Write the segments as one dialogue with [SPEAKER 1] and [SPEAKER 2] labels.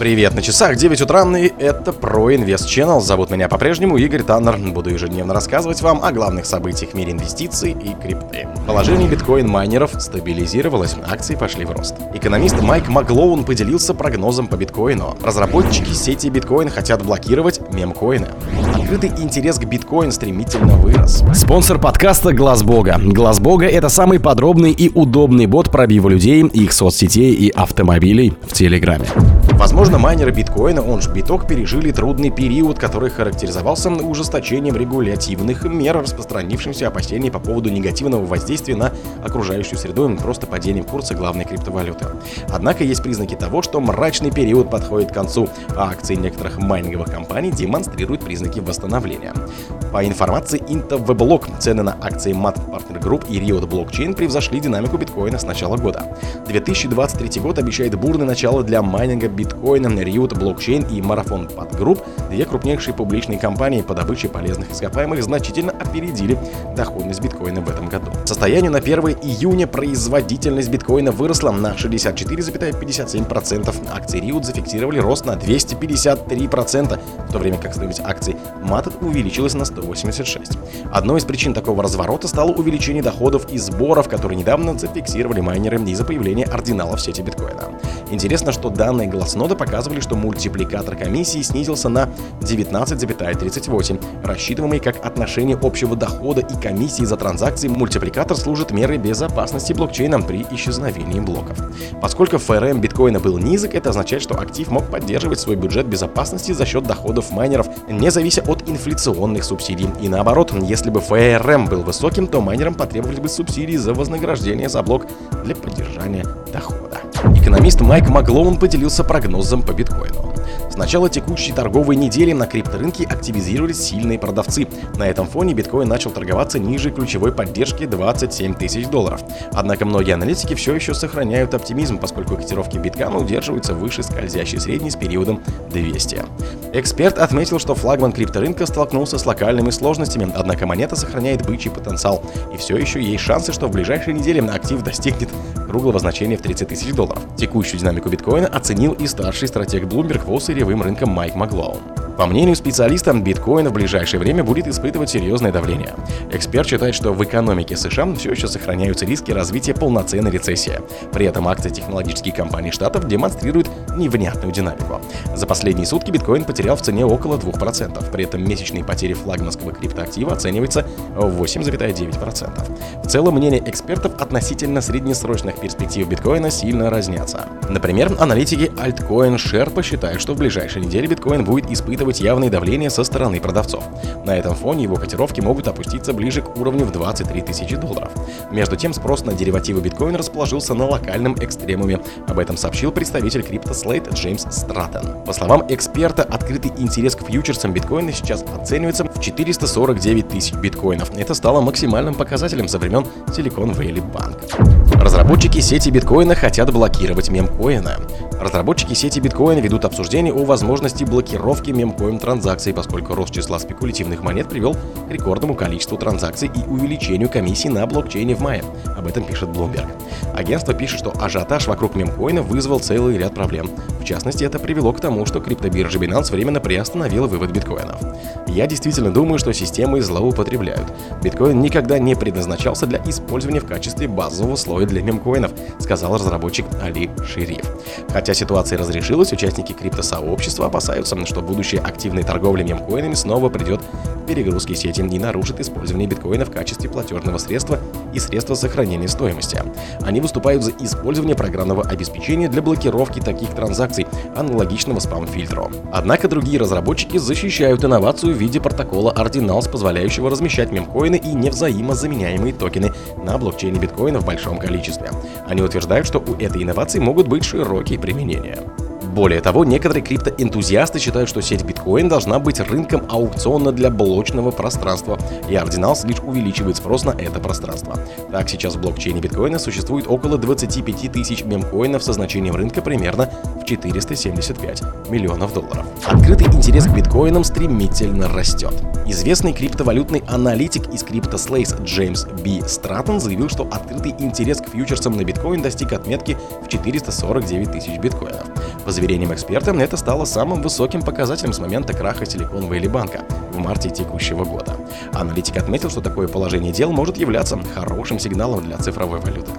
[SPEAKER 1] Привет, на часах 9 утра, и это Pro Invest Channel. Зовут меня по-прежнему Игорь Таннер. Буду ежедневно рассказывать вам о главных событиях в мире инвестиций и крипты. Положение биткоин-майнеров стабилизировалось, акции пошли в рост. Экономист Майк Маклоун поделился прогнозом по биткоину. Разработчики сети биткоин хотят блокировать мемкоины. Открытый интерес к биткоин стремительно вырос.
[SPEAKER 2] Спонсор подкаста Глаз Бога. Глаз Бога это самый подробный и удобный бот пробива людей, их соцсетей и автомобилей в Телеграме.
[SPEAKER 1] Возможно, майнеры биткоина, он же биток, пережили трудный период, который характеризовался ужесточением регулятивных мер, распространившимся опасений по поводу негативного воздействия на окружающую среду и просто падением курса главной криптовалюты. Однако есть признаки того, что мрачный период подходит к концу, а акции некоторых майнинговых компаний демонстрируют признаки восстановления. По информации IntoWeblog, цены на акции MAT Partner Group и Riot Blockchain превзошли динамику биткоина с начала года. 2023 год обещает бурное начало для майнинга биткоина, Riot Blockchain и Pad Group, две крупнейшие публичные компании по добыче полезных ископаемых, значительно опередили доходность биткоина в этом году. К состоянию на 1 июня производительность биткоина выросла на 64,57%. Акции Riot зафиксировали рост на 253%, в то время как стоимость акций MAT увеличилась на 186. Одной из причин такого разворота стало увеличение доходов и сборов, которые недавно зафиксировали майнеры из-за появления ординалов в сети биткоина. Интересно, что данные глазнода показывали, что мультипликатор комиссии снизился на 19,38. Рассчитываемый как отношение общего дохода и комиссии за транзакции, мультипликатор служит мерой безопасности блокчейна при исчезновении блоков. Поскольку ФРМ биткоина был низок, это означает, что актив мог поддерживать свой бюджет безопасности за счет доходов майнеров, не завися от инфляционных субсидий. И наоборот, если бы ФРМ был высоким, то майнерам потребовались бы субсидии за вознаграждение за блок для поддержания дохода. Экономист Майк Маглоун поделился прогнозом по биткоину. С начала текущей торговой недели на крипторынке активизировались сильные продавцы. На этом фоне биткоин начал торговаться ниже ключевой поддержки 27 тысяч долларов. Однако многие аналитики все еще сохраняют оптимизм, поскольку котировки биткана удерживаются выше скользящей средней с периодом 200. Эксперт отметил, что флагман крипторынка столкнулся с локальными сложностями, однако монета сохраняет бычий потенциал, и все еще есть шансы, что в ближайшие недели актив достигнет круглого значения в 30 тысяч долларов. Текущую динамику биткоина оценил и старший стратег Bloomberg по сырьевым рынкам Майк Маглоун. По мнению специалиста, биткоин в ближайшее время будет испытывать серьезное давление. Эксперт считает, что в экономике США все еще сохраняются риски развития полноценной рецессии. При этом акции технологических компаний Штатов демонстрируют невнятную динамику. За последние сутки биткоин потерял в цене около 2%, при этом месячные потери флагманского криптоактива оцениваются в 8,9%. В целом мнение экспертов относительно среднесрочных перспектив биткоина сильно разнятся. Например, аналитики Altcoin Sherpa считают, что в ближайшей неделе биткоин будет испытывать явное давление со стороны продавцов. На этом фоне его котировки могут опуститься ближе к уровню в 23 тысячи долларов. Между тем, спрос на деривативы биткоина расположился на локальном экстремуме. Об этом сообщил представитель CryptoSlate Джеймс Стратон. По словам эксперта, открытый интерес к фьючерсам биткоина сейчас оценивается в 449 тысяч биткоинов. Это стало максимальным показателем со времен Silicon Valley Bank. Разработчики сети биткоина хотят блокировать мемкоина. Разработчики сети биткоина ведут обсуждение о возможности блокировки мемкоин транзакций, поскольку рост числа спекулятивных монет привел к рекордному количеству транзакций и увеличению комиссий на блокчейне в мае. Об этом пишет Bloomberg. Агентство пишет, что ажиотаж вокруг мемкоина вызвал целый ряд проблем. В частности, это привело к тому, что криптобиржа Binance временно приостановила вывод биткоинов. Я действительно думаю, что системы злоупотребляют. Биткоин никогда не предназначался для использования в качестве базового слоя для мемкоинов, сказал разработчик Али Шериф. Хотя ситуация разрешилась, участники криптосообщества опасаются, что будущая активная торговля мемкоинами снова придет к перегрузке сети и нарушит использование биткоина в качестве платежного средства и средства сохранения стоимости. Они выступают за использование программного обеспечения для блокировки таких транзакций, аналогичного спам-фильтру. Однако другие разработчики защищают инновацию в виде протокола Ordinals, позволяющего размещать мемкоины и невзаимозаменяемые токены на блокчейне биткоина в большом количестве. Они утверждают, что у этой инновации могут быть широкие применения. Более того, некоторые криптоэнтузиасты считают, что сеть биткоин должна быть рынком аукциона для блочного пространства, и Ordinals лишь увеличивает спрос на это пространство. Так, сейчас в блокчейне биткоина существует около 25 тысяч мемкоинов со значением рынка примерно 475 миллионов долларов. Открытый интерес к биткоинам стремительно растет. Известный криптовалютный аналитик из CryptoSlays Джеймс Б. Стратон заявил, что открытый интерес к фьючерсам на биткоин достиг отметки в 449 тысяч биткоинов. По заверениям эксперта, это стало самым высоким показателем с момента краха Silicon Valley банка в марте текущего года. Аналитик отметил, что такое положение дел может являться хорошим сигналом для цифровой валюты.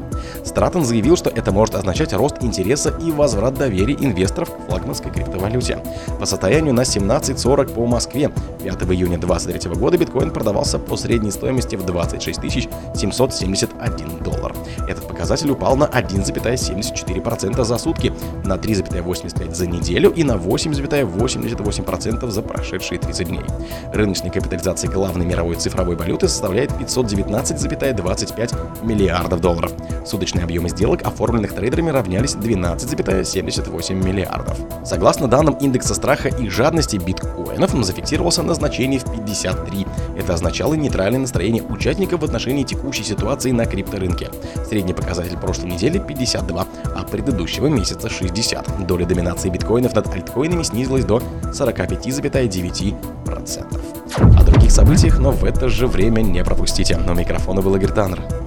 [SPEAKER 1] Стратон заявил, что это может означать рост интереса и возврат доверия инвесторов к флагманской криптовалюте. По состоянию на 17.40 по Москве 5 июня 2023 года биткоин продавался по средней стоимости в 26 771 доллар. Показатель упал на 1,74% за сутки, на 3,85% за неделю и на 8,88% за прошедшие 30 дней. Рыночная капитализация главной мировой цифровой валюты составляет 519,25 миллиардов долларов. Суточные объемы сделок, оформленных трейдерами, равнялись 12,78 миллиардов. Согласно данным индекса страха и жадности биткоинов, зафиксировался на значении в 53. Это означало нейтральное настроение участников в отношении текущей ситуации на крипторынке. Средний показатель прошлой недели 52, а предыдущего месяца 60. Доля доминации биткоинов над альткоинами снизилась до 45,9%. О других событиях, но в это же время не пропустите. На микрофона был Игорь Таннер.